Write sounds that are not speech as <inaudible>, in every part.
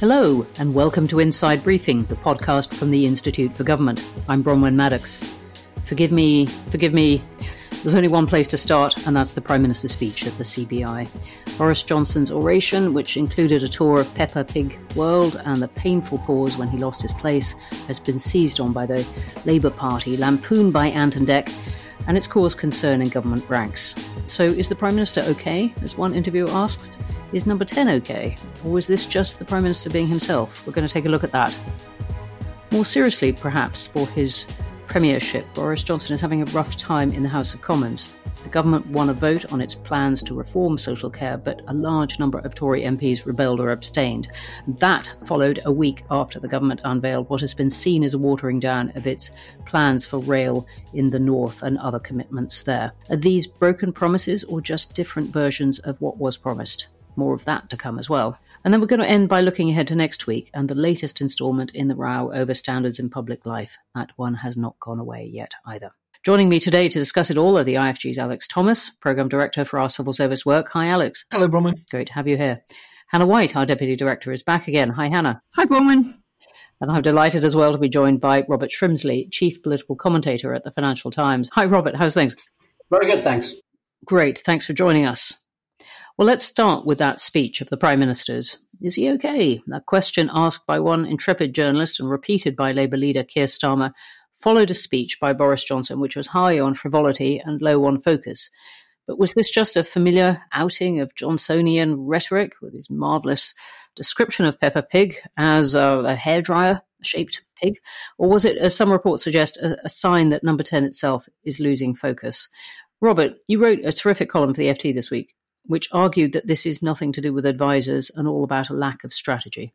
Hello, and welcome to Inside Briefing, the podcast from the Institute for Government. I'm Bronwen Maddox. Forgive me, forgive me, there's only one place to start, and that's the Prime Minister's speech at the CBI. Boris Johnson's oration, which included a tour of Peppa Pig World and the painful pause when he lost his place, has been seized on by the Labour Party, lampooned by Ant and Dec, and it's caused concern in government ranks. So, is the Prime Minister okay, as one interviewer asked? Is number 10 okay? Or was this just the Prime Minister being himself? We're going to take a look at that. More seriously, perhaps, for his premiership, Boris Johnson is having a rough time in the House of Commons. The government won a vote on its plans to reform social care, but a large number of Tory MPs rebelled or abstained. That followed a week after the government unveiled what has been seen as a watering down of its plans for rail in the north and other commitments there. Are these broken promises or just different versions of what was promised? More of that to come as well. And then we're going to end by looking ahead to next week and the latest instalment in the row over standards in public life. That one has not gone away yet either. Joining me today to discuss it all are the IFG's Alex Thomas, Programme Director for our Civil Service work. Hi, Alex. Hello, Bronwen. Great to have you here. Hannah White, our Deputy Director, is back again. Hi, Hannah. Hi, Bronwen. And I'm delighted as well to be joined by Robert Shrimsley, Chief Political Commentator at the Financial Times. Hi, Robert. How's things? Very good, thanks. Great. Thanks for joining us. Well, let's start with that speech of the Prime Minister's. Is he okay? That question asked by one intrepid journalist and repeated by Labour leader Keir Starmer followed a speech by Boris Johnson, which was high on frivolity and low on focus. But was this just a familiar outing of Johnsonian rhetoric with his marvellous description of Peppa Pig as a, a hairdryer shaped pig? Or was it, as some reports suggest, a, a sign that number 10 itself is losing focus? Robert, you wrote a terrific column for the FT this week, which argued that this is nothing to do with advisors and all about a lack of strategy.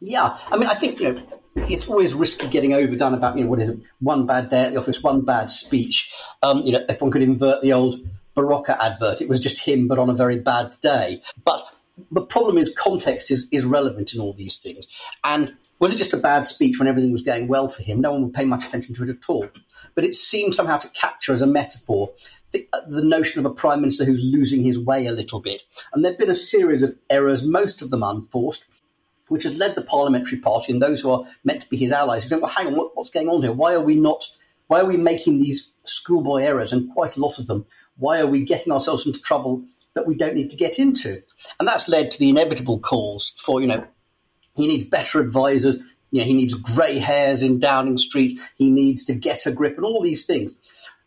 Yeah, I mean, I think you know it's always risky getting overdone about you know what is it, one bad day at the office, one bad speech. Um, you know, if one could invert the old Berocca advert, it was just him, but on a very bad day. But the problem is context is is relevant in all these things, and was it just a bad speech when everything was going well for him? No one would pay much attention to it at all. But it seemed somehow to capture as a metaphor the, uh, the, notion of a prime minister who's losing his way a little bit. And there've been a series of errors, most of them unforced, which has led the parliamentary party and those who are meant to be his allies to think, well, hang on, what, what's going on here? Why are we not? Why are we making these schoolboy errors and quite a lot of them? Why are we getting ourselves into trouble that we don't need to get into? And that's led to the inevitable calls for, you know, he needs better advisors. You know, he needs grey hairs in Downing Street. He needs to get a grip and all these things.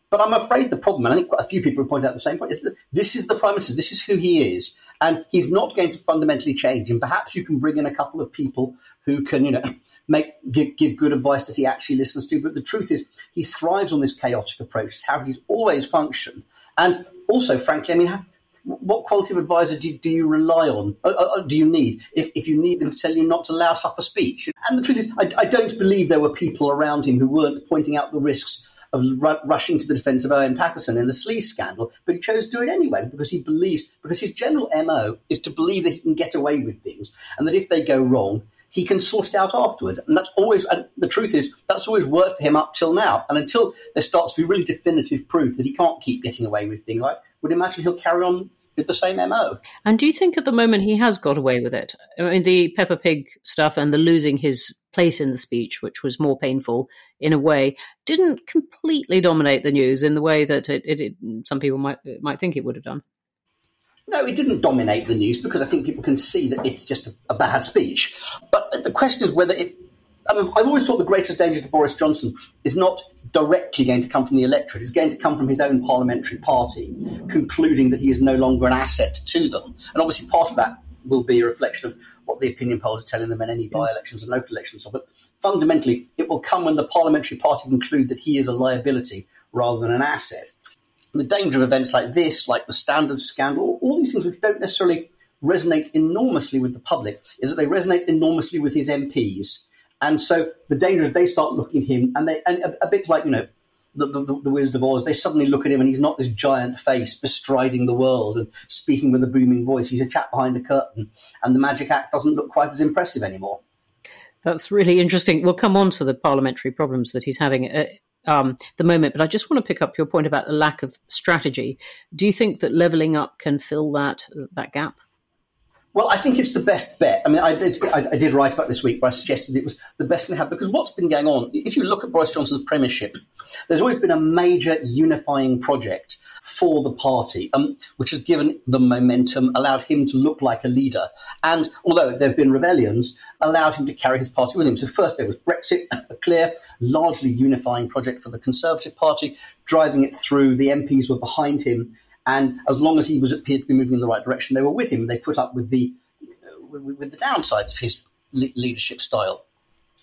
But I'm afraid the problem, and I think quite a few people have pointed out the same point, is that this is the prime minister. This is who he is, and he's not going to fundamentally change. And perhaps you can bring in a couple of people who can, you know, <laughs> make give, give good advice that he actually listens to. But the truth is, he thrives on this chaotic approach. It's how he's always functioned. And also, frankly, I mean, what quality of advisor do, do you rely on? Uh, uh, uh, do you need if, if you need them to tell you not to louse up a speech? And the truth is, I, I don't believe there were people around him who weren't pointing out the risks of rushing to the defence of Owen Paterson in the sleaze scandal, but he chose to do it anyway because he believes, because his general MO is to believe that he can get away with things and that if they go wrong, he can sort it out afterwards. And that's always, and the truth is, that's always worked for him up till now. And until there starts to be really definitive proof that he can't keep getting away with things, I would imagine he'll carry on with the same MO. And do you think at the moment he has got away with it? I mean, the Peppa Pig stuff and the losing his place in the speech, which was more painful in a way, didn't completely dominate the news in the way that it, it, it, some people might might think it would have done. No, it didn't dominate the news because I think people can see that it's just a, a bad speech. But the question is whether it. I've always thought the greatest danger to Boris Johnson is not directly going to come from the electorate. It's going to come from his own parliamentary party, concluding that he is no longer an asset to them. And obviously, part of that will be a reflection of what the opinion polls are telling them in any by elections and local elections. But fundamentally, it will come when the parliamentary party conclude that he is a liability rather than an asset. the danger of events like this, like the standards scandal, all these things which don't necessarily resonate enormously with the public, is that they resonate enormously with his MPs. And so the danger is they start looking at him, and they and a, a bit like you know the, the, the, Wizard of Oz, they suddenly look at him and he's not this giant face bestriding the world and speaking with a booming voice. He's a chap behind a curtain, and the magic act doesn't look quite as impressive anymore. That's really interesting. We'll come on to the parliamentary problems that he's having at um, the moment, but I just want to pick up your point about the lack of strategy. Do you think that levelling up can fill that that gap? Well, I think it's the best bet. I mean, I did, I, did write about this week where I suggested it was the best thing to have because what's been going on, if you look at Boris Johnson's premiership, there's always been a major unifying project for the party, um, which has given them momentum, allowed him to look like a leader. And although there have been rebellions, allowed him to carry his party with him. So first there was Brexit, <laughs> a clear, largely unifying project for the Conservative Party, driving it through. The MPs were behind him and as long as he was appeared to be moving in the right direction, they were with him. They put up with the with, the downsides of his le- leadership style.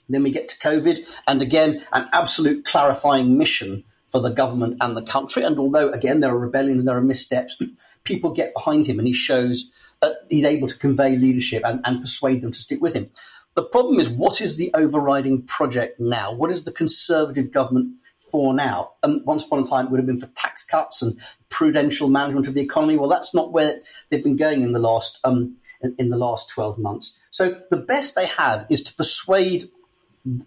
Then we get to COVID, and again, an absolute clarifying mission for the government and the country. And although, again, there are rebellions, there are missteps, <clears throat> people get behind him, and he shows uh, he's able to convey leadership and, and persuade them to stick with him. The problem is, what is the overriding project now? What is the Conservative government for now. Um, once upon a time, it would have been for tax cuts and prudential management of the economy. Well, that's not where they've been going in the last um, in, in, the last twelve months. So the best they have is to persuade.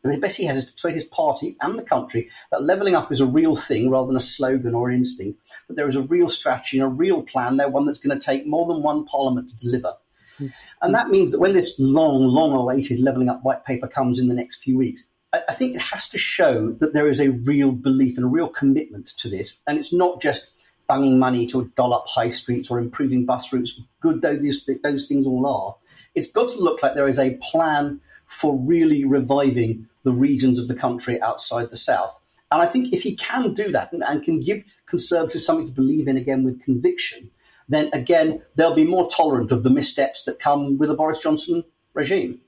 The best he has is to persuade his party and the country that levelling up is a real thing rather than a slogan or an instinct. That there is a real strategy and a real plan there, one that's going to take more than one parliament to deliver. Mm-hmm. And that means that when this long, long awaited levelling up white paper comes in the next few weeks, I think it has to show that there is a real belief and a real commitment to this. And it's not just bunging money to doll up high streets or improving bus routes, good though these, those things all are. It's got to look like there is a plan for really reviving the regions of the country outside the South. And I think if he can do that and, and can give Conservatives something to believe in again with conviction, then again, they'll be more tolerant of the missteps that come with a Boris Johnson regime.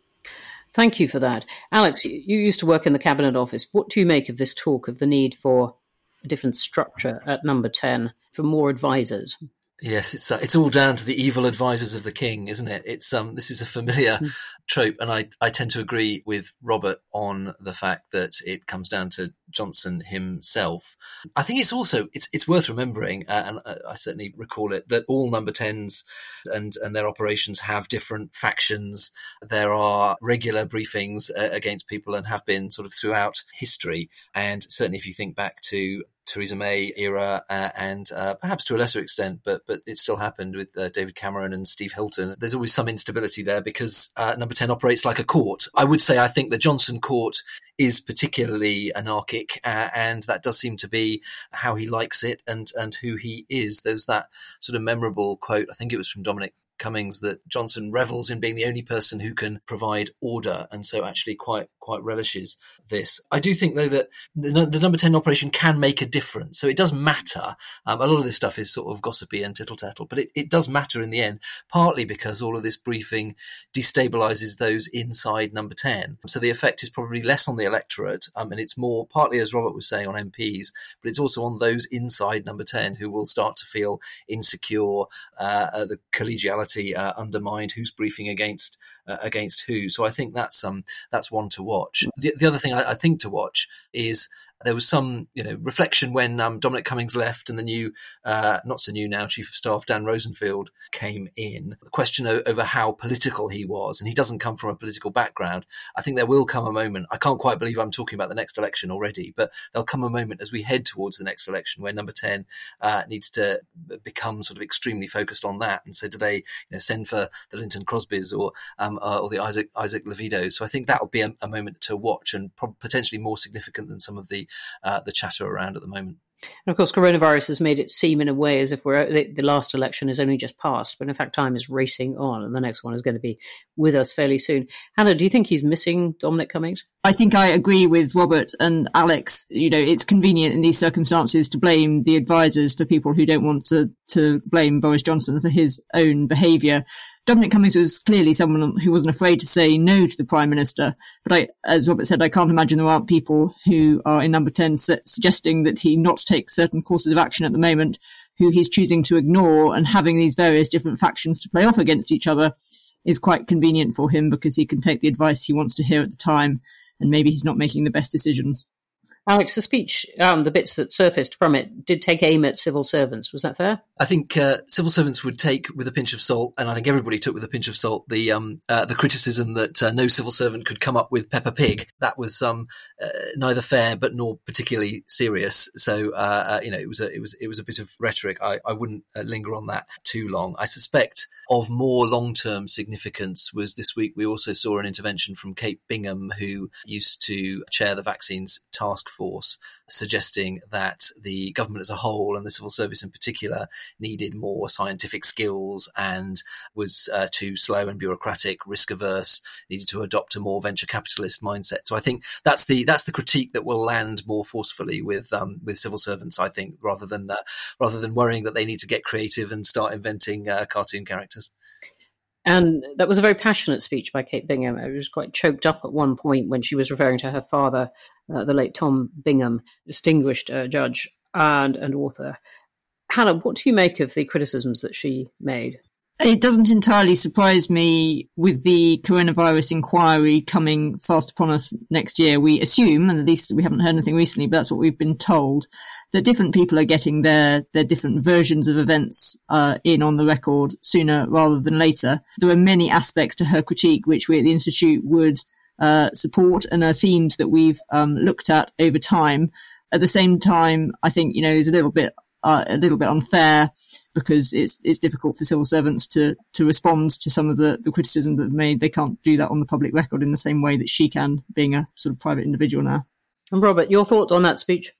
Thank you for that. Alex, you used to work in the Cabinet Office. What do you make of this talk of the need for a different structure at number 10 for more advisors? Yes, it's uh, it's all down to the evil advisors of the king, isn't it? It's um this is a familiar mm. trope, and I I tend to agree with Robert on the fact that it comes down to Johnson himself. I think it's also it's it's worth remembering, uh, and uh, I certainly recall it, that all number tens and and their operations have different factions. There are regular briefings uh, against people, and have been sort of throughout history. And certainly, if you think back to Theresa May era, uh, and uh, perhaps to a lesser extent, but but it still happened with uh, David Cameron and Steve Hilton. There's always some instability there because uh, Number Ten operates like a court. I would say I think the Johnson court is particularly anarchic, uh, and that does seem to be how he likes it and and who he is. There's that sort of memorable quote. I think it was from Dominic That Johnson revels in being the only person who can provide order, and so actually quite quite relishes this. I do think though that the, the number ten operation can make a difference, so it does matter. Um, a lot of this stuff is sort of gossipy and tittle tattle, but it, it does matter in the end, partly because all of this briefing destabilizes those inside number ten. So the effect is probably less on the electorate, um, and it's more partly as Robert was saying on MPs, but it's also on those inside number ten who will start to feel insecure, uh, the collegiality uh, undermined, who's briefing against uh, against who. So I think that's um that's one to watch. The, the other thing I, I think to watch is there was some, you know, reflection when um, Dominic Cummings left and the new, uh, not so new now, Chief of Staff Dan Rosenfield came in. The question o- over how political he was, and he doesn't come from a political background. I think there will come a moment. I can't quite believe I'm talking about the next election already, but there'll come a moment as we head towards the next election where Number Ten uh, needs to become sort of extremely focused on that. And so, do they, you know, send for the Lynton Crosbys or um, uh, or the Isaac Isaac Levidos? So I think that will be a, a moment to watch and pro- potentially more significant than some of the uh, the chatter around at the moment. And of course, coronavirus has made it seem in a way as if we're the, the, last election has only just passed, but in fact, time is racing on, and the next one is going to be with us fairly soon. Hannah, do you think he's missing Dominic Cummings? I think I agree with Robert and Alex. You know, it's convenient in these circumstances to blame the advisors for people who don't want to to blame Boris Johnson for his own behaviour. Dominic Cummings was clearly someone who wasn't afraid to say no to the Prime Minister. But I, as Robert said, I can't imagine there aren't people who are in number 10 su- suggesting that he not take certain courses of action at the moment, who he's choosing to ignore and having these various different factions to play off against each other is quite convenient for him because he can take the advice he wants to hear at the time and maybe he's not making the best decisions. Alex, the speech, um, the bits that surfaced from it, did take aim at civil servants. Was that fair? I think uh, civil servants would take with a pinch of salt, and I think everybody took with a pinch of salt the um, uh, the criticism that uh, no civil servant could come up with Peppa Pig. That was um, uh, neither fair but nor particularly serious. So uh, uh, you know, it was a it was it was a bit of rhetoric. I, I wouldn't linger on that too long. I suspect of more long term significance was this week we also saw an intervention from Kate Bingham, who used to chair the vaccines task force, suggesting that the government as a whole and the civil service in particular needed more scientific skills and was uh, too slow and bureaucratic, risk averse, needed to adopt a more venture capitalist mindset. So I think that's the that's the critique that will land more forcefully with um, with civil servants. I think rather than uh, rather than worrying that they need to get creative and start inventing uh, cartoon characters. And that was a very passionate speech by Kate Bingham. It was quite choked up at one point when she was referring to her father, uh, the late Tom Bingham, distinguished uh, judge and, and author. Hannah, what do you make of the criticisms that she made? It doesn't entirely surprise me with the coronavirus inquiry coming fast upon us next year. We assume, and at least we haven't heard anything recently, but that's what we've been told, that different people are getting their, their different versions of events uh, in on the record sooner rather than later. There are many aspects to her critique which we at the Institute would uh, support and are themes that we've um, looked at over time. At the same time, I think, you know, there's a little bit uh, a little bit unfair because it's it's difficult for civil servants to to respond to some of the, the criticism that made. They can't do that on the public record in the same way that she can, being a sort of private individual now. And Robert, your thoughts on that speech?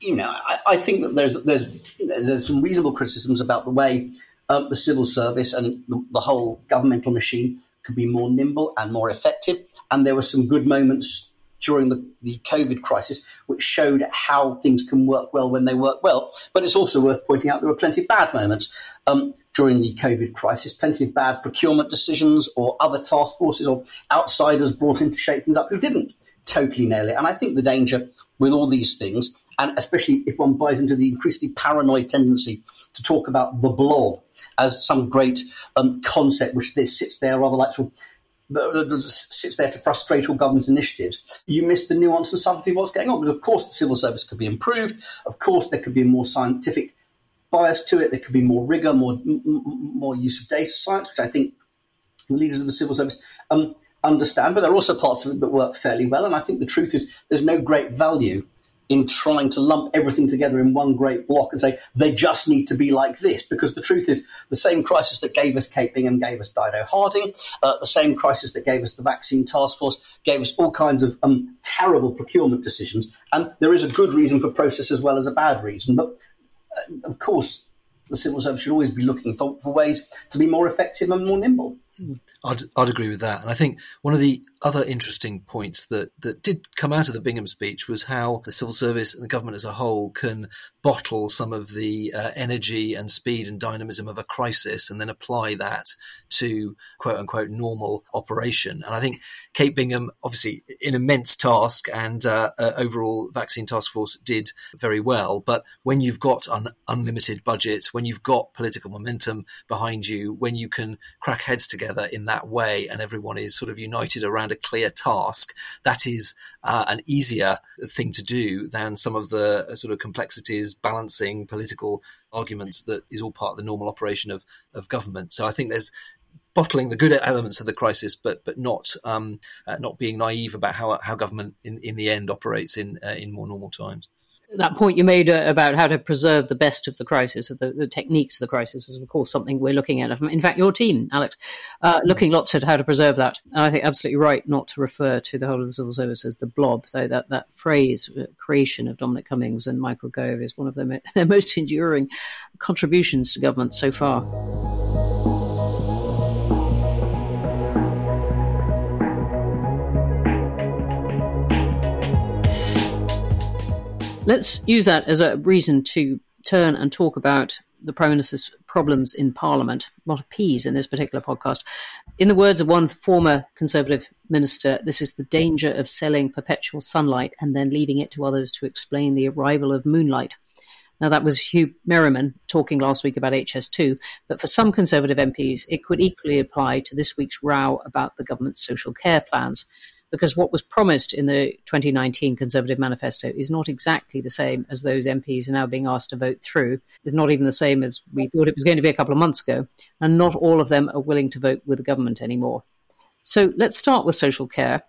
You know, I, I think that there's there's there's some reasonable criticisms about the way um, the civil service and the, the whole governmental machine could be more nimble and more effective. And there were some good moments during the, the COVID crisis, which showed how things can work well when they work well. But it's also worth pointing out there were plenty of bad moments. Um, during the COVID crisis, plenty of bad procurement decisions or other task forces or outsiders brought in to shake things up who didn't totally nail it. And I think the danger with all these things, and especially if one buys into the increasingly paranoid tendency to talk about the blob as some great um, concept which this sits there rather like sort of sits there to frustrate all government initiatives, you miss the nuance and subtlety of what's going on. Because of course the civil service could be improved. Of course there could be more scientific bias to it. There could be more rigor, more more use of data science, which I think the leaders of the civil service um, understand. But there are also parts of it that work fairly well. And I think the truth is there's no great value in trying to lump everything together in one great block and say they just need to be like this. Because the truth is, the same crisis that gave us Kate Bingham gave us Dido Harding, uh, the same crisis that gave us the vaccine task force gave us all kinds of um, terrible procurement decisions. And there is a good reason for process as well as a bad reason. But uh, of course, the civil service should always be looking for, for ways to be more effective and more nimble. I'd, I'd agree with that. And I think one of the other interesting points that, that did come out of the Bingham speech was how the civil service and the government as a whole can bottle some of the uh, energy and speed and dynamism of a crisis and then apply that to quote unquote normal operation. And I think Kate Bingham, obviously an immense task and uh, uh, overall vaccine task force did very well. But when you've got an unlimited budget, when you've got political momentum behind you, when you can crack heads together in that way and everyone is sort of united around a clear task, that is uh, an easier thing to do than some of the uh, sort of complexities, balancing political arguments that is all part of the normal operation of, of government. So I think there's bottling the good elements of the crisis, but but not um, uh, not being naive about how how government in, in the end operates in uh, in more normal times that point you made uh, about how to preserve the best of the crisis, the, the, techniques of the crisis, is of course something we're looking at. In fact, your team, Alex, uh, mm. looking lots at how to preserve that. I think absolutely right not to refer to the whole of the civil service as the blob, though that, that phrase, uh, creation of Dominic Cummings and Michael Gove, is one of their, <laughs> their most enduring contributions to government so far. Let's use that as a reason to turn and talk about the Prime Minister's problems in Parliament. A lot of P's in this particular podcast. In the words of one former Conservative minister, this is the danger of selling perpetual sunlight and then leaving it to others to explain the arrival of moonlight. Now, that was Huw Merriman talking last week about HS2, but for some Conservative MPs, it could equally apply to this week's row about the government's social care plans because what was promised in the 2019 Conservative Manifesto is not exactly the same as those MPs are now being asked to vote through. It's not even the same as we thought it was going to be a couple of months ago, and not all of them are willing to vote with the government anymore. So let's start with social care.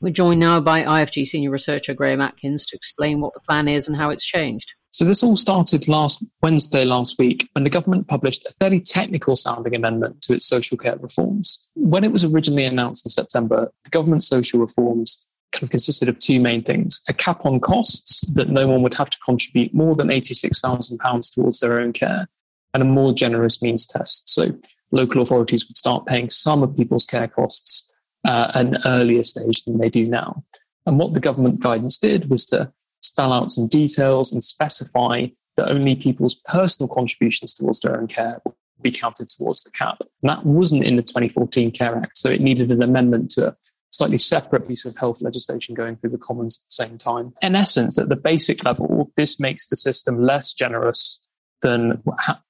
We're joined now by IFG senior researcher Graham Atkins to explain what the plan is and how it's changed. So this all started last Wednesday last week when the government published a fairly technical sounding amendment to its social care reforms. When it was originally announced in September, the government's social reforms kind of consisted of two main things a cap on costs that no one would have to contribute more than £86,000 towards their own care, and a more generous means test. So local authorities would start paying some of people's care costs uh, at an earlier stage than they do now. And what the government guidance did was to spell out some details and specify that only people's personal contributions towards their own care will be counted towards the cap. And that wasn't in the 2014 Care Act, so it needed an amendment to a slightly separate piece of health legislation going through the Commons at the same time. In essence, at the basic level, this makes the system less generous than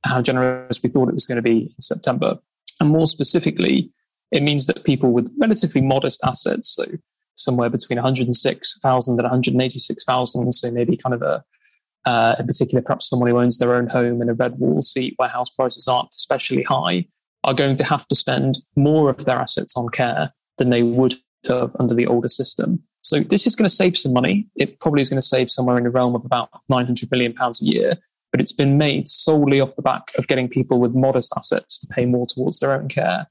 how generous we thought it was going to be in September. And more specifically, it means that people with relatively modest assets, so somewhere between 106,000 and 186,000. So maybe kind of a, uh, in particular, perhaps someone who owns their own home in a red wall seat where house prices aren't especially high are going to have to spend more of their assets on care than they would have under the older system. So this is going to save some money. It probably is going to save somewhere in the realm of about 900 million pounds a year, but it's been made solely off the back of getting people with modest assets to pay more towards their own care.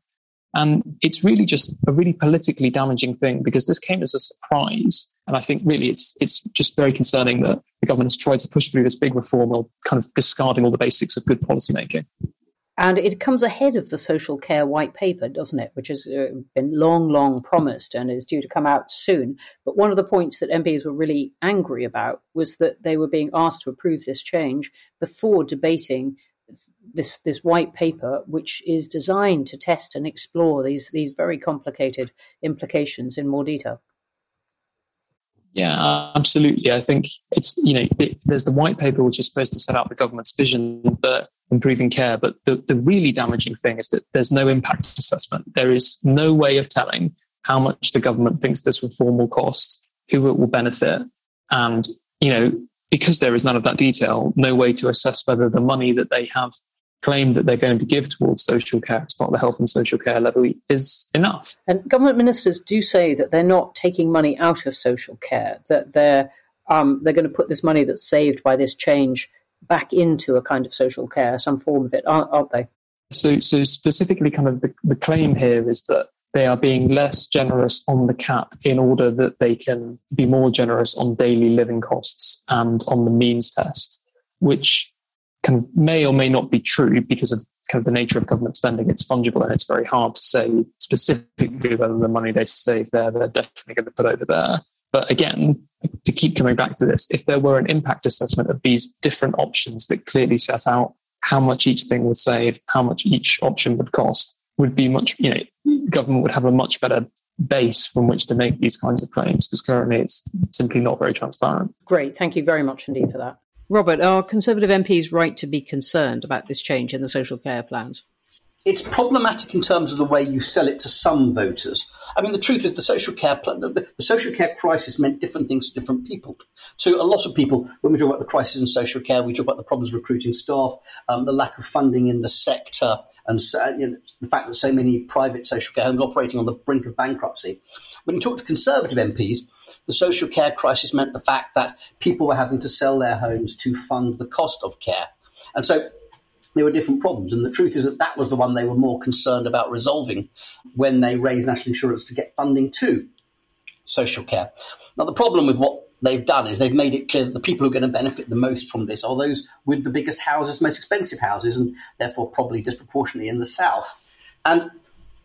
And it's really just a really politically damaging thing because this came as a surprise. And I think really it's it's just very concerning that the government has tried to push through this big reform while kind of discarding all the basics of good policymaking. And it comes ahead of the social care white paper, doesn't it? Which has uh, been long, long promised and is due to come out soon. But one of the points that MPs were really angry about was that they were being asked to approve this change before debating this this white paper, which is designed to test and explore these these very complicated implications in more detail. Yeah, absolutely. I think it's you know it, there's the white paper which is supposed to set out the government's vision for improving care, but the the really damaging thing is that there's no impact assessment. There is no way of telling how much the government thinks this reform will cost, who it will benefit, and you know because there is none of that detail, no way to assess whether the money that they have claim that they're going to give towards social care as part of the health and social care levy is enough. And government ministers do say that they're not taking money out of social care, that they're um, they're going to put this money that's saved by this change back into a kind of social care, some form of it, aren't, aren't they? So, so specifically, kind of the, the claim here is that they are being less generous on the cap in order that they can be more generous on daily living costs and on the means test, which may or may not be true because of kind of the nature of government spending. It's fungible and it's very hard to say specifically whether the money they save there, they're definitely going to put over there. But again, to keep coming back to this, if there were an impact assessment of these different options that clearly set out how much each thing would save, how much each option would cost, would be much, you know, government would have a much better base from which to make these kinds of claims because currently it's simply not very transparent. Great. Thank you very much indeed for that. Robert, are Conservative MPs right to be concerned about this change in the social care plans? It's problematic in terms of the way you sell it to some voters. I mean, the truth is, the social care the, the, social care crisis meant different things to different people. To a lot of people, when we talk about the crisis in social care, we talk about the problems recruiting staff, um, the lack of funding in the sector, and you know, the fact that so many private social care homes are operating on the brink of bankruptcy. When you talk to Conservative MPs, the social care crisis meant the fact that people were having to sell their homes to fund the cost of care. And so there were different problems. And the truth is that that was the one they were more concerned about resolving when they raised national insurance to get funding to social care. Now, the problem with what they've done is they've made it clear that the people who are going to benefit the most from this are those with the biggest houses, most expensive houses, and therefore probably disproportionately in the south. And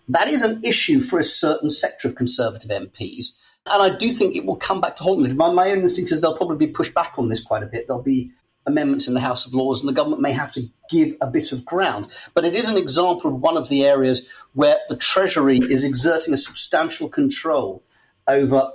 that is an issue for a certain sector of Conservative MPs. And I do think it will come back to haunt them. My, my own instinct is they'll probably be pushed back on this quite a bit. There'll be amendments in the House of Lords, and the government may have to give a bit of ground. But it is an example of one of the areas where the Treasury is exerting a substantial control over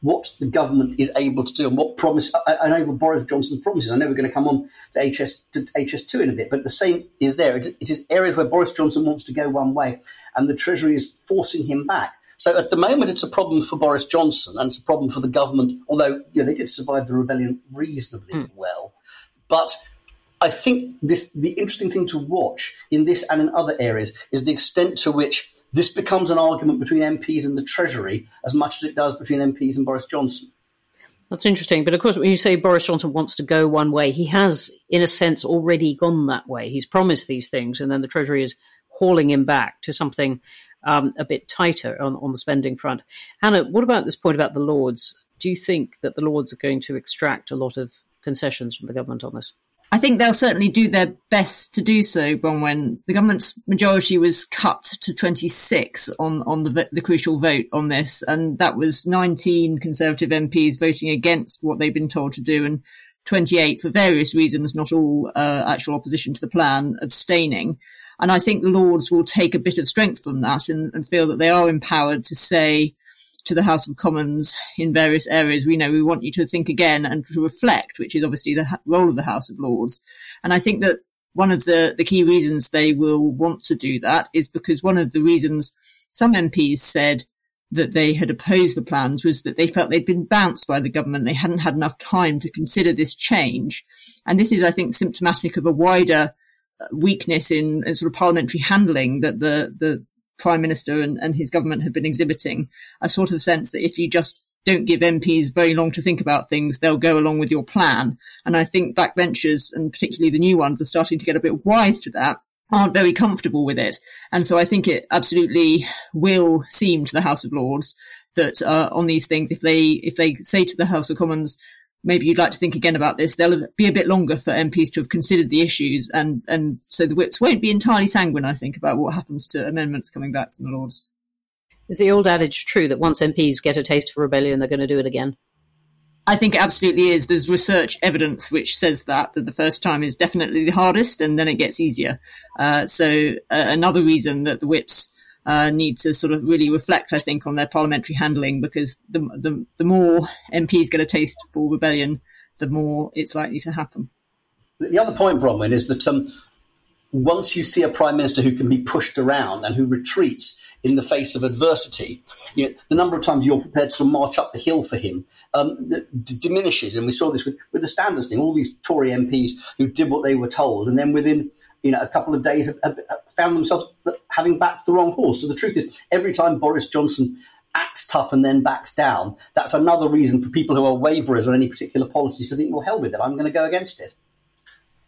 what the government is able to do and what promise and over Boris Johnson's promises. I know we're going to come on to HS to HS2 in a bit, but the same is there. It, it is areas where Boris Johnson wants to go one way, and the Treasury is forcing him back. So at the moment, it's a problem for Boris Johnson and it's a problem for the government, although you know, they did survive the rebellion reasonably mm. well. But I think this the interesting thing to watch in this and in other areas is the extent to which this becomes an argument between MPs and the Treasury as much as it does between MPs and Boris Johnson. That's interesting. But of course, when you say Boris Johnson wants to go one way, he has, in a sense, already gone that way. He's promised these things, and then the Treasury is hauling him back to something um, a bit tighter on, on the spending front. Hannah, what about this point about the Lords? Do you think that the Lords are going to extract a lot of concessions from the government on this? I think they'll certainly do their best to do so, when the government's majority was cut to 26 on, on the, the crucial vote on this. And that was 19 Conservative MPs voting against what they've been told to do and 28 for various reasons, not all uh, actual opposition to the plan, abstaining. And I think the Lords will take a bit of strength from that and, and feel that they are empowered to say, to the House of Commons in various areas. We know we want you to think again and to reflect, which is obviously the role of the House of Lords. And I think that one of the, the key reasons they will want to do that is because one of the reasons some MPs said that they had opposed the plans was that they felt they'd been bounced by the government. They hadn't had enough time to consider this change. And this is, I think, symptomatic of a wider uh, weakness in, in sort of parliamentary handling that the, the prime minister and, and his government have been exhibiting a sort of sense that if you just don't give MPs very long to think about things, they'll go along with your plan. And I think backbenchers and particularly the new ones are starting to get a bit wise to that aren't very comfortable with it. And so I think it absolutely will seem to the House of Lords that uh, on these things, if they if they say to the House of Commons, maybe you'd like to think again about this. There'll be a bit longer for MPs to have considered the issues, and and so the whips won't be entirely sanguine. I think about what happens to amendments coming back from the Lords. Is the old adage true that once MPs get a taste for rebellion, they're going to do it again? I think it absolutely is. There's research evidence which says that that the first time is definitely the hardest, and then it gets easier. Uh, so uh, another reason that the whips uh, need to sort of really reflect, I think, on their parliamentary handling because the, the, the more MPs get a taste for rebellion, the more it's likely to happen. The other point, Bronwen, is that um, once you see a prime minister who can be pushed around and who retreats in the face of adversity, you know, the number of times you're prepared to march up the hill for him um, d- diminishes. And we saw this with, with the Standards thing, all these Tory MPs who did what they were told, and then within you know, a couple of days have, found themselves having backed the wrong horse. So the truth is, every time Boris Johnson acts tough and then backs down, that's another reason for people who are waverers on any particular policies to think, well, hell with it, I'm going to go against it.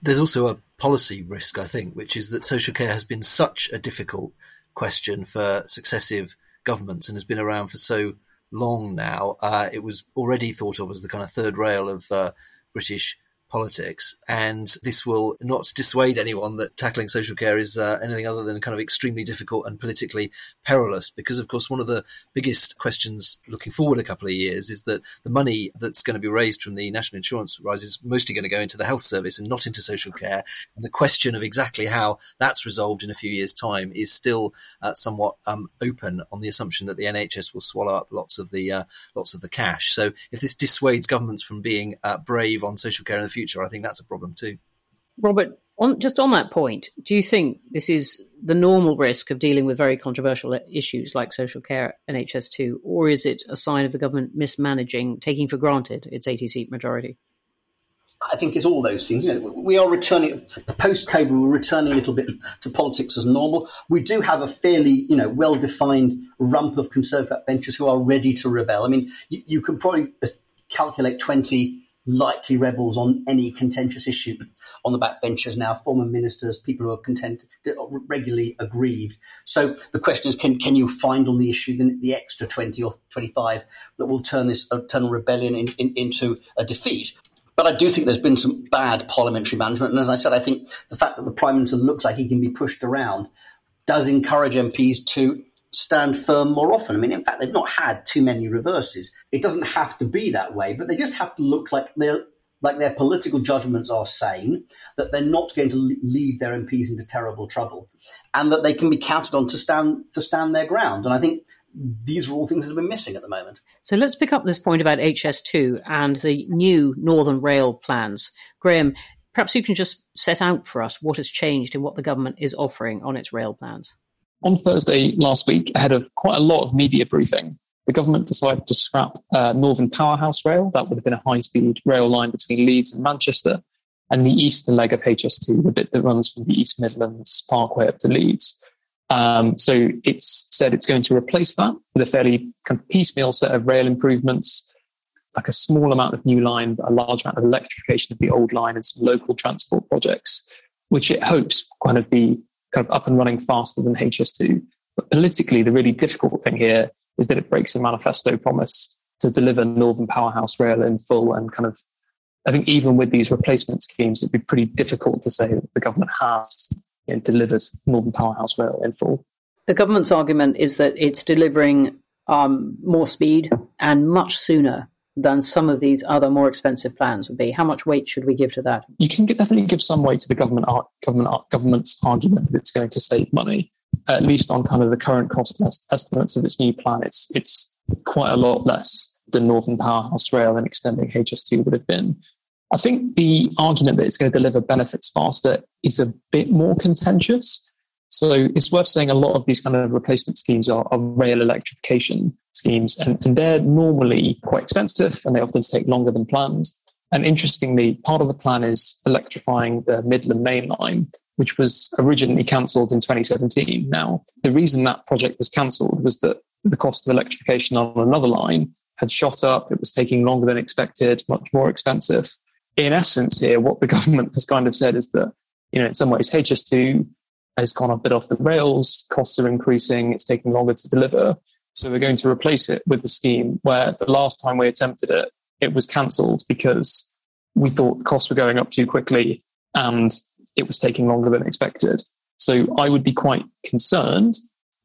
There's also a policy risk, I think, which is that social care has been such a difficult question for successive governments and has been around for so long now. Uh, it was already thought of as the kind of third rail of uh, British politics, and this will not dissuade anyone that tackling social care is uh, anything other than kind of extremely difficult and politically perilous. Because, of course, one of the biggest questions looking forward a couple of years is that the money that's going to be raised from the national insurance rise is mostly going to go into the health service and not into social care. And the question of exactly how that's resolved in a few years' time is still uh, somewhat um, open on the assumption that the NHS will swallow up lots of the uh, lots of the cash. So, if this dissuades governments from being uh, brave on social care in the future, I think that's a problem too. Robert, on, just on that point, do you think this is the normal risk of dealing with very controversial issues like social care and HS2, or is it a sign of the government mismanaging, taking for granted its 80 seat majority? I think it's all those things. You know, we are returning post COVID. We're returning a little bit to politics as normal. We do have a fairly, you know, well defined rump of conservative benchers who are ready to rebel. I mean, you, you can probably calculate twenty likely rebels on any contentious issue on the backbenchers now, former ministers, people who are content, regularly aggrieved. So the question is, can can you find on the issue the, the extra twenty or twenty five that will turn this uh, turn a rebellion in, in, into a defeat? But I do think there's been some bad parliamentary management, and as I said, I think the fact that the prime minister looks like he can be pushed around does encourage MPs to stand firm more often. I mean, in fact, they've not had too many reverses. It doesn't have to be that way, but they just have to look like they're like their political judgments are sane, that they're not going to lead their MPs into terrible trouble, and that they can be counted on to stand to stand their ground. And I think these are all things that have been missing at the moment. So let's pick up this point about HS2 and the new Northern Rail plans. Graham, perhaps you can just set out for us what has changed in what the government is offering on its rail plans. On Thursday last week, ahead of quite a lot of media briefing, the government decided to scrap uh, Northern Powerhouse Rail. That would have been a high speed rail line between Leeds and Manchester, and the eastern leg of HS2, the bit that runs from the East Midlands Parkway up to Leeds. Um, so it's said it's going to replace that with a fairly kind of piecemeal set of rail improvements, like a small amount of new line, a large amount of electrification of the old line, and some local transport projects, which it hopes kind of be kind of up and running faster than HS2. But politically, the really difficult thing here is that it breaks a manifesto promise to deliver Northern Powerhouse Rail in full and kind of I think even with these replacement schemes, it'd be pretty difficult to say that the government has you know, delivered Northern Powerhouse Rail in full. The government's argument is that it's delivering um, more speed and much sooner than some of these other more expensive plans would be. How much weight should we give to that? You can definitely give some weight to the government government government's argument that it's going to save money, at least on kind of the current cost estimates of its new plan. It's it's quite a lot less than Northern Powerhouse Rail and extending HS2 would have been. I think the argument that it's going to deliver benefits faster is a bit more contentious. So it's worth saying a lot of these kind of replacement schemes are, are rail electrification schemes, and, and they're normally quite expensive and they often take longer than planned. And interestingly, part of the plan is electrifying the Midland Main Line, which was originally cancelled in 2017. Now, the reason that project was cancelled was that the cost of electrification on another line had shot up. It was taking longer than expected, much more expensive in essence, here, what the <laughs> government has kind of said is that, you know, in some ways, HS2 has gone a bit off the rails, costs are increasing, it's taking longer to deliver. So we're going to replace it with a scheme where the last time we attempted it, it was cancelled because we thought costs were going up too quickly and it was taking longer than expected. So I would be quite concerned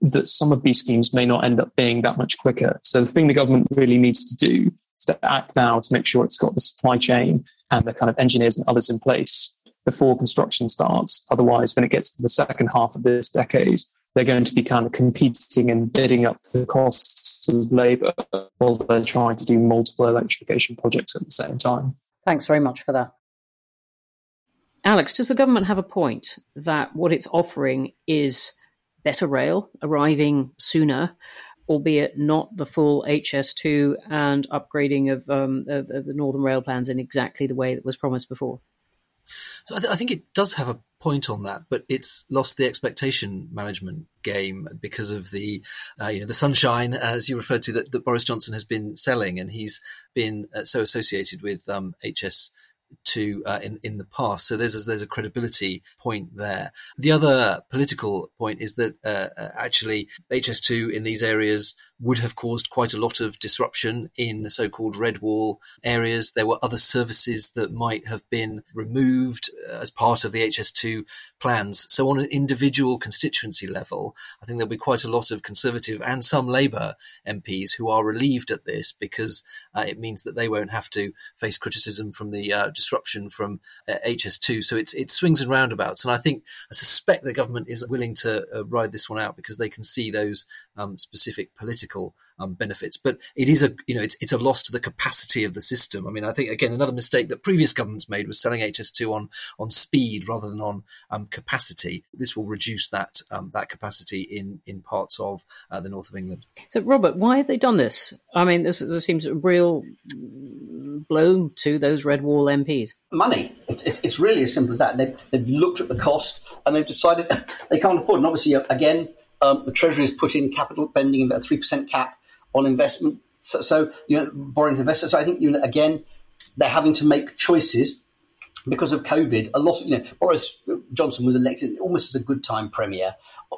that some of these schemes may not end up being that much quicker. So the thing the government really needs to do is to act now to make sure it's got the supply chain and the kind of engineers and others in place before construction starts. Otherwise, when it gets to the second half of this decade, they're going to be kind of competing and bidding up the costs of labour while they're trying to do multiple electrification projects at the same time. Thanks very much for that. Alex, does the government have a point that what it's offering is better rail arriving sooner albeit not the full HS2 and upgrading of, um, of, of, the Northern Rail plans in exactly the way that was promised before. So I, th- I, think it does have a point on that, but it's lost the expectation management game because of the uh, you know the sunshine as you referred to that, that, Boris Johnson has been selling, and he's been uh, so associated with um, HS to uh, in in the past. So there's a, there's a credibility point there. The other political point is that uh, uh actually HS2 in these areas would have caused quite a lot of disruption in the so-called red wall areas. There were other services that might have been removed uh, as part of the HS2 plans. So on an individual constituency level, I think there'll be quite a lot of Conservative and some Labour MPs who are relieved at this because uh, it means that they won't have to face criticism from the uh, disruption from uh, HS2. So it's it swings and roundabouts, and I think I suspect the government is willing to uh, ride this one out because they can see those um, specific political um, benefits. But it is a you know it's it's a loss to the capacity of the system. I mean, I think again another mistake that previous governments made was selling HS2 on on speed rather than on um, capacity. This will reduce that um, that capacity in in parts of uh, the north of England. So, Robert, why have they done this? I mean, this, this seems a real blow to those red wall MPs. Money. It's, it's, it's really as simple as that. They've, they've looked at the cost and they've decided <laughs> they can't afford. And obviously, again, um, the Treasury has put in capital spending a three percent cap on investment. So, so, you know, borrowing to investors. So I think you know, again, they're having to make choices because of COVID. A lot of you know, Boris Johnson was elected almost as a good time premier.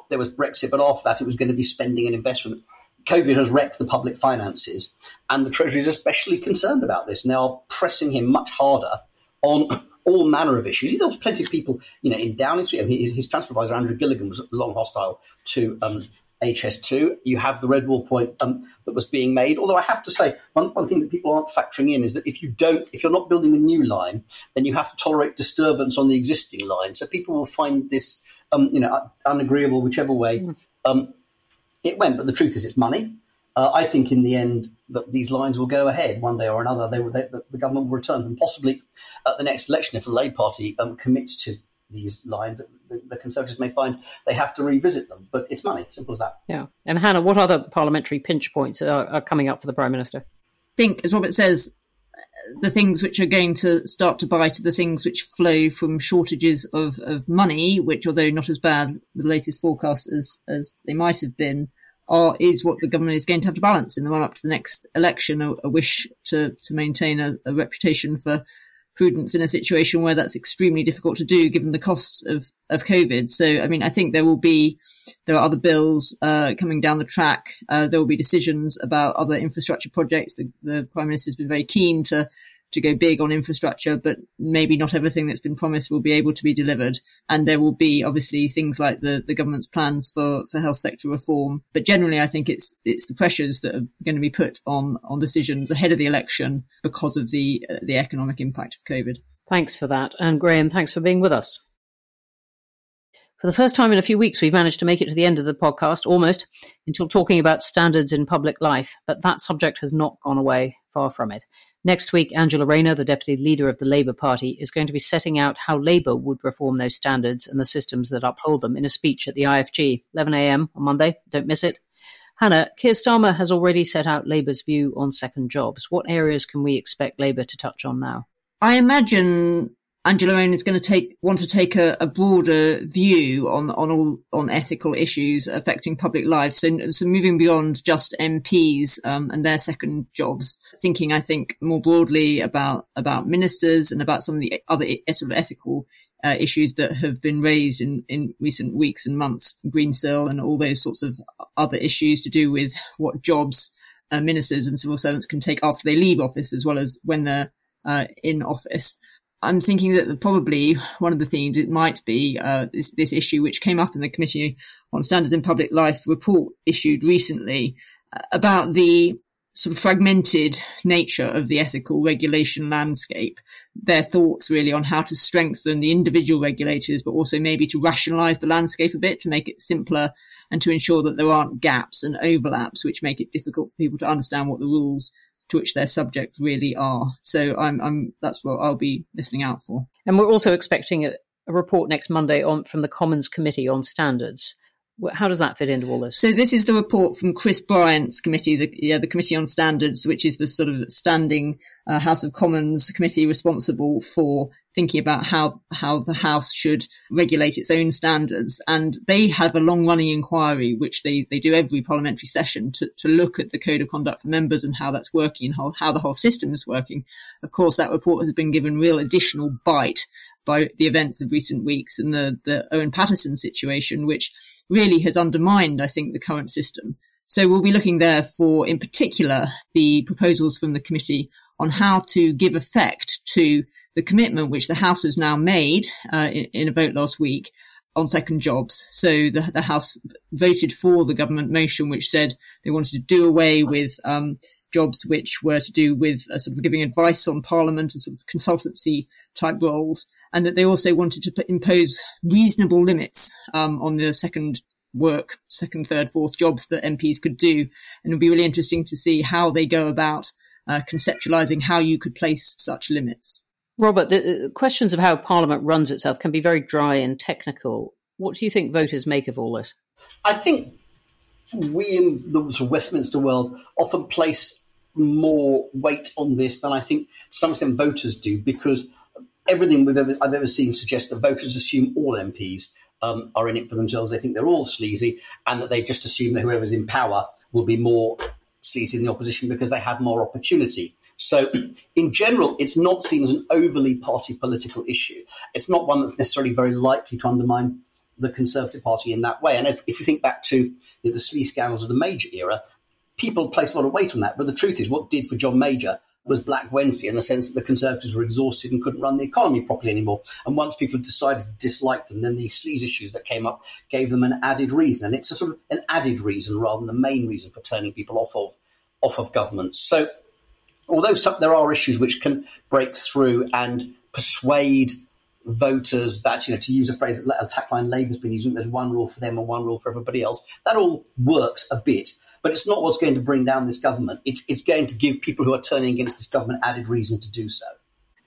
There was Brexit, but after that, it was going to be spending and investment. COVID has wrecked the public finances, and the Treasury is especially concerned about this. And they are pressing him much harder on all manner of issues. There was plenty of people, you know, in Downing Street. I mean, his, his transfer advisor, Andrew Gilligan, was long hostile to um, HS2. You have the red wall point um, that was being made. Although I have to say, one, one thing that people aren't factoring in is that if you don't, if you're not building a new line, then you have to tolerate disturbance on the existing line. So people will find this, um, you know, unagreeable whichever way hmm. um, it went. But the truth is, it's money. Uh, I think in the end that these lines will go ahead one day or another. They, will, they the, the, government will return them, possibly at the next election if the Labour Party um, commits to these lines, the, the, Conservatives may find they have to revisit them. But it's money, simple as that. Yeah. And Hannah, what other parliamentary pinch points are, are coming up for the Prime Minister? I think, as Robert says, the things which are going to start to bite are the things which flow from shortages of, of money, which, although not as bad the latest forecast as, as they might have been, are is what the government is going to have to balance in the run up to the next election. A, a wish to to maintain a, a, reputation for prudence in a situation where that's extremely difficult to do given the costs of of COVID. So, I mean, I think there will be there are other bills uh, coming down the track. Uh, there will be decisions about other infrastructure projects. The, the prime minister has been very keen to to go big on infrastructure, but maybe not everything that's been promised will be able to be delivered. And there will be obviously things like the, the government's plans for, for health sector reform. But generally, I think it's, it's the pressures that are going to be put on, on decisions ahead of the election because of the, uh, the economic impact of COVID. Thanks for that. And Graham, thanks for being with us. For the first time in a few weeks, we've managed to make it to the end of the podcast, almost, until talking about standards in public life. But that subject has not gone away, far from it. Next week, Angela Rayner, the deputy leader of the Labour Party, is going to be setting out how Labour would reform those standards and the systems that uphold them in a speech at the IFG, 11am on Monday. Don't miss it. Hannah, Keir Starmer has already set out Labour's view on second jobs. What areas can we expect Labour to touch on now? I imagine Angela Rayner is going to take want to take a, a, broader view on on all on ethical issues affecting public life. So, so moving beyond just MPs um, and their second jobs, thinking I think more broadly about about ministers and about some of the other sort of ethical uh, issues that have been raised in in recent weeks and months, Greensill and all those sorts of other issues to do with what jobs uh, ministers and civil servants can take after they leave office, as well as when they're uh, in office. I'm thinking that probably one of the themes it might be uh, this, this, issue which came up in the Committee on Standards in Public Life report issued recently uh, about the sort of fragmented nature of the ethical regulation landscape. Their thoughts really on how to strengthen the individual regulators, but also maybe to rationalize the landscape a bit to make it simpler and to ensure that there aren't gaps and overlaps which make it difficult for people to understand what the rules to which their subject really are. So I'm, I'm that's what I'll be listening out for. And we're also expecting a, a report next Monday on from the Commons Committee on Standards. How does that fit into all this? So this is the report from Chris Bryant's committee, the, yeah, the Committee on Standards, which is the sort of standing uh, House of Commons committee responsible for thinking about how how the House should regulate its own standards. And they have a long running inquiry, which they, they do every parliamentary session to, to look at the code of conduct for members and how that's working and how, how the whole system is working. Of course, that report has been given real additional bite by the events of recent weeks and the, the Owen Paterson situation, which really has undermined, I think, the current system. So we'll be looking there for, in particular, the proposals from the committee on how to give effect to the commitment which the House has now made uh, in, in, a vote last week on second jobs. So the, the House voted for the government motion which said they wanted to do away with um, jobs which were to do with uh, sort of giving advice on Parliament and sort of consultancy type roles, and that they also wanted to impose reasonable limits um, on the second work, second, third, fourth jobs that MPs could do. And it'll be really interesting to see how they go about uh, conceptualizing how you could place such limits. Robert, the questions of how Parliament runs itself can be very dry and technical. What do you think voters make of all this? I think we in the Westminster world often place more weight on this than I think some extent voters do because everything we've ever, I've ever seen suggests that voters assume all MPs um, are in it for themselves. They think they're all sleazy and that they just assume that whoever's in power will be more sleazy than the opposition because they have more opportunity. So, <clears throat> in general, it's not seen as an overly party political issue. It's not one that's necessarily very likely to undermine the Conservative Party in that way. And if, if you think back to you know, the sleaze scandals of the Major era, people placed a lot of weight on that. But the truth is, what did for John Major was Black Wednesday in the sense that the Conservatives were exhausted and couldn't run the economy properly anymore. And once people decided to dislike them, then these sleaze issues that came up gave them an added reason. And it's a sort of an added reason rather than the main reason for turning people off of off of government. So although some, there are issues which can break through and persuade voters that, you know, to use a phrase that a tagline Labour's been using, there's one rule for them and one rule for everybody else. That all works a bit, but it's not what's going to bring down this government. It's, it's going to give people who are turning against this government added reason to do so.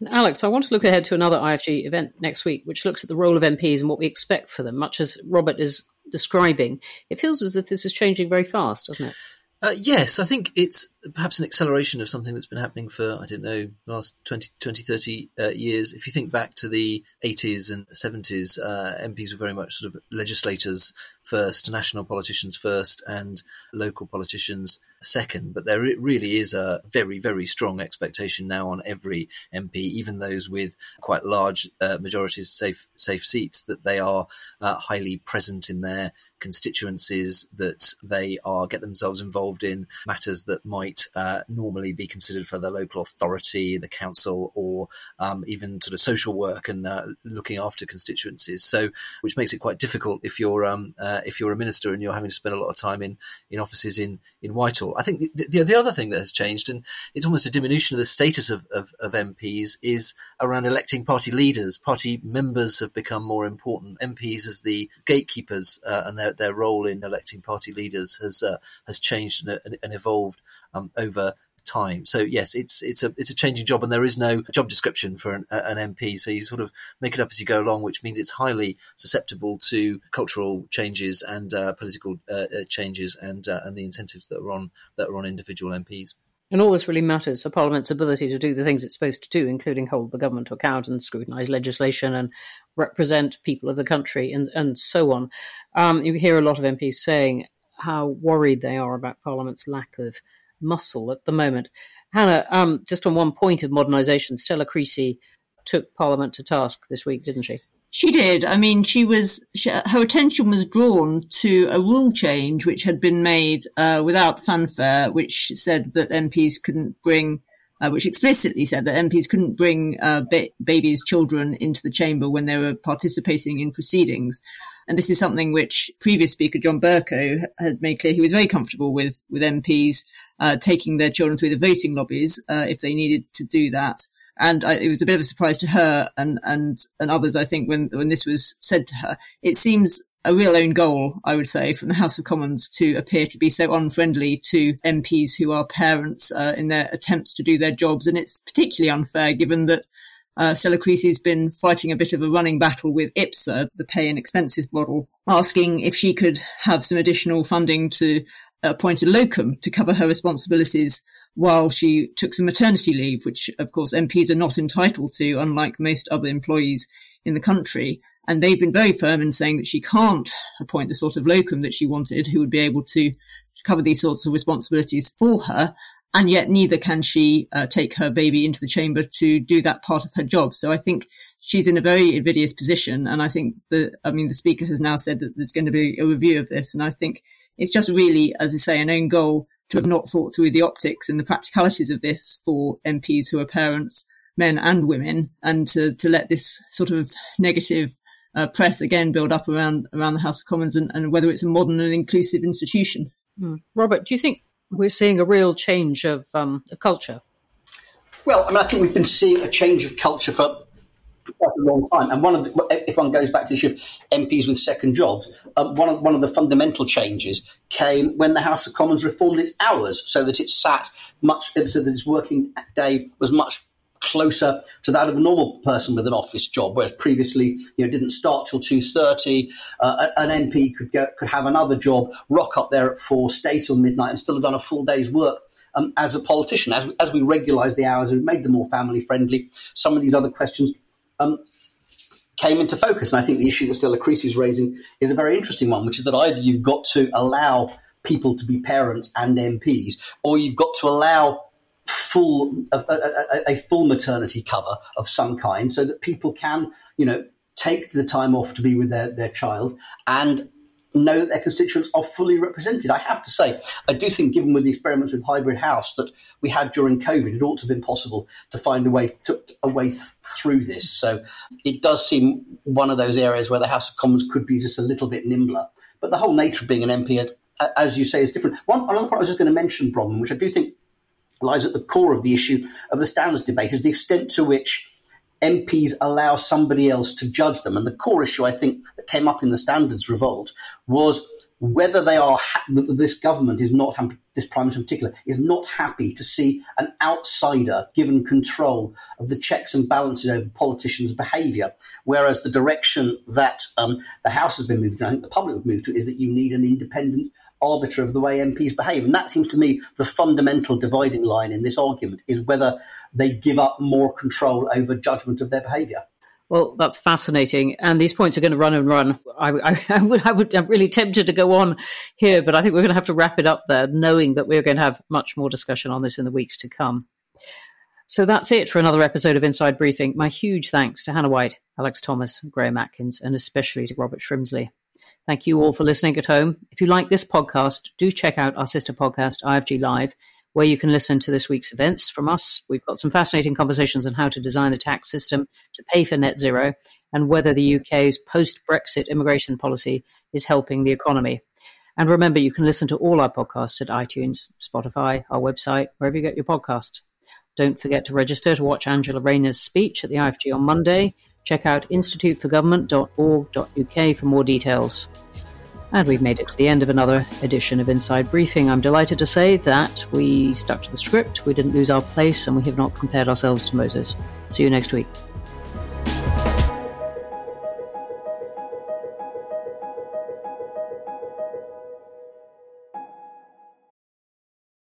Alex, I want to look ahead to another IFG event next week, which looks at the role of MPs and what we expect for them, much as Robert is describing. It feels as if this is changing very fast, doesn't it? Uh, yes, I think it's perhaps an acceleration of something that's been happening for, I don't know, the last 20, 20 30 uh, years. If you think back to the 80s and 70s, uh, MPs were very much sort of legislators first, national politicians first, and local politicians second. But there really is a very, very strong expectation now on every MP, even those with quite large uh, majorities, safe safe seats, that they are uh, highly present in their constituencies, that they are get themselves involved in matters that might uh, normally be considered for the local authority, the council, or um, even sort of social work and uh, looking after constituencies. So, which makes it quite difficult if you're um, if you're a minister and you're having to spend a lot of time in in offices in in Whitehall. I think the, the, the, other thing that has changed, and it's almost a diminution of the status of, of, of MPs, is around electing party leaders. Party members have become more important. MPs as the gatekeepers uh, and their, their role in electing party leaders has uh, has changed and, and evolved um, over time. So yes, it's it's a it's a changing job, and there is no job description for an, an, MP. So you sort of make it up as you go along, which means it's highly susceptible to cultural changes and uh, political uh, uh changes and uh, and the incentives that are on that are on individual MPs. And all this really matters for Parliament's ability to do the things it's supposed to do, including hold the government to account and scrutinise legislation and represent people of the country and, and so on. Um, you hear a lot of MPs saying how worried they are about Parliament's lack of muscle at the moment. Hannah, um, just on one point of modernisation, Stella Creasy took Parliament to task this week, didn't she? She did. I mean, she was she, her attention was drawn to a rule change which had been made uh, without fanfare, which said that MPs couldn't bring, uh, which explicitly said that MPs couldn't bring uh, ba- babies, children into the chamber when they were participating in proceedings. And this is something which previous Speaker John Bercow had made clear he was very comfortable with with MPs uh, taking their children through the voting lobbies uh, if they needed to do that. And I, it was a bit of a surprise to her and, and, and others, I think, when, when this was said to her. It seems a real own goal, I would say, from the House of Commons to appear to be so unfriendly to MPs who are parents uh, in their attempts to do their jobs. And it's particularly unfair given that uh, Stella Creasy's been fighting a bit of a running battle with IPSA, the pay and expenses model, asking if she could have some additional funding to appoint a locum to cover her responsibilities while she took some maternity leave, which of course MPs are not entitled to, unlike most other employees in the country. And they've been very firm in saying that she can't appoint the sort of locum that she wanted, who would be able to cover these sorts of responsibilities for her and yet neither can she uh, take her baby into the chamber to do that part of her job. So I think she's in a very invidious position. And I think the I mean, the speaker has now said that there's going to be a review of this. And I think it's just really, as I say, an own goal to have not thought through the optics and the practicalities of this for MPs who are parents, men and women, and to, to let this sort of negative uh, press again build up around around the House of Commons and, and whether it's a modern and inclusive institution. Mm. Robert, do you think we're seeing a real change of, um, of culture. Well, I mean, I think we've been seeing a change of culture for quite a long time. And one of the, if one goes back to the issue of MPs with second jobs, um, one of one of the fundamental changes came when the House of Commons reformed its hours, so that it sat much so that its working day was much closer to that of a normal person with an office job, whereas previously you know didn't start till two thirty. Uh, an MP could could have another job, rock up there at four, stay till midnight, and still have done a full day's work. Um, as a politician, as we, as we regularised the hours and made them more family friendly, some of these other questions um, came into focus. And I think the issue that Stella Creasy is raising is a very interesting one, which is that either you've got to allow people to be parents and MPs, or you've got to allow full a, a, a, full maternity cover of some kind, so that people can you know take the time off to be with their, their child and know that their constituents are fully represented. I have to say, I do think, given with the experiments with hybrid house that we had during COVID, it ought to have been possible to find a way to, a way th- through this. So it does seem one of those areas where the House of Commons could be just a little bit nimbler. But the whole nature of being an MP, uh, as you say, is different. One another part I was just going to mention, Bronwen, which I do think lies at the core of the issue of the standards debate is the extent to which MPs allow somebody else to judge them. And the core issue, I think, that came up in the standards revolt was whether they are ha- this government is not this prime minister in particular is not happy to see an outsider given control of the checks and balances over politicians' behaviour, whereas the direction that um, the House has been moving, I think the public would move to, is that you need an independent arbiter of the way MPs behave, and that seems to me the fundamental dividing line in this argument is whether they give up more control over judgment of their behaviour. Well, that's fascinating, and these points are going to run and run. I, I, <laughs> I, would, I would, I'm really tempted to go on here, but I think we're going to have to wrap it up there, knowing that we're going to have much more discussion on this in the weeks to come. So that's it for another episode of Inside Briefing. My huge thanks to Hannah White, Alex Thomas, Graham Atkins, and especially to Robert Shrimsley. Thank you all for listening at home. If you like this podcast, do check out our sister podcast, IFG Live where you can listen to this week's events from us. We've got some fascinating conversations on how to design the tax system to pay for net zero and whether the UK's post Brexit immigration policy is helping the economy. And remember, you can listen to all our podcasts at iTunes, Spotify, our website, wherever you get your podcasts. Don't forget to register to watch Angela Rayner's speech at the IFG on Monday. Check out instituteforgovernment.org.uk for more details. And we've made it to the end of another edition of Inside Briefing. I'm delighted to say that we stuck to the script, we didn't lose our place, and we have not compared ourselves to Moses. See you next week.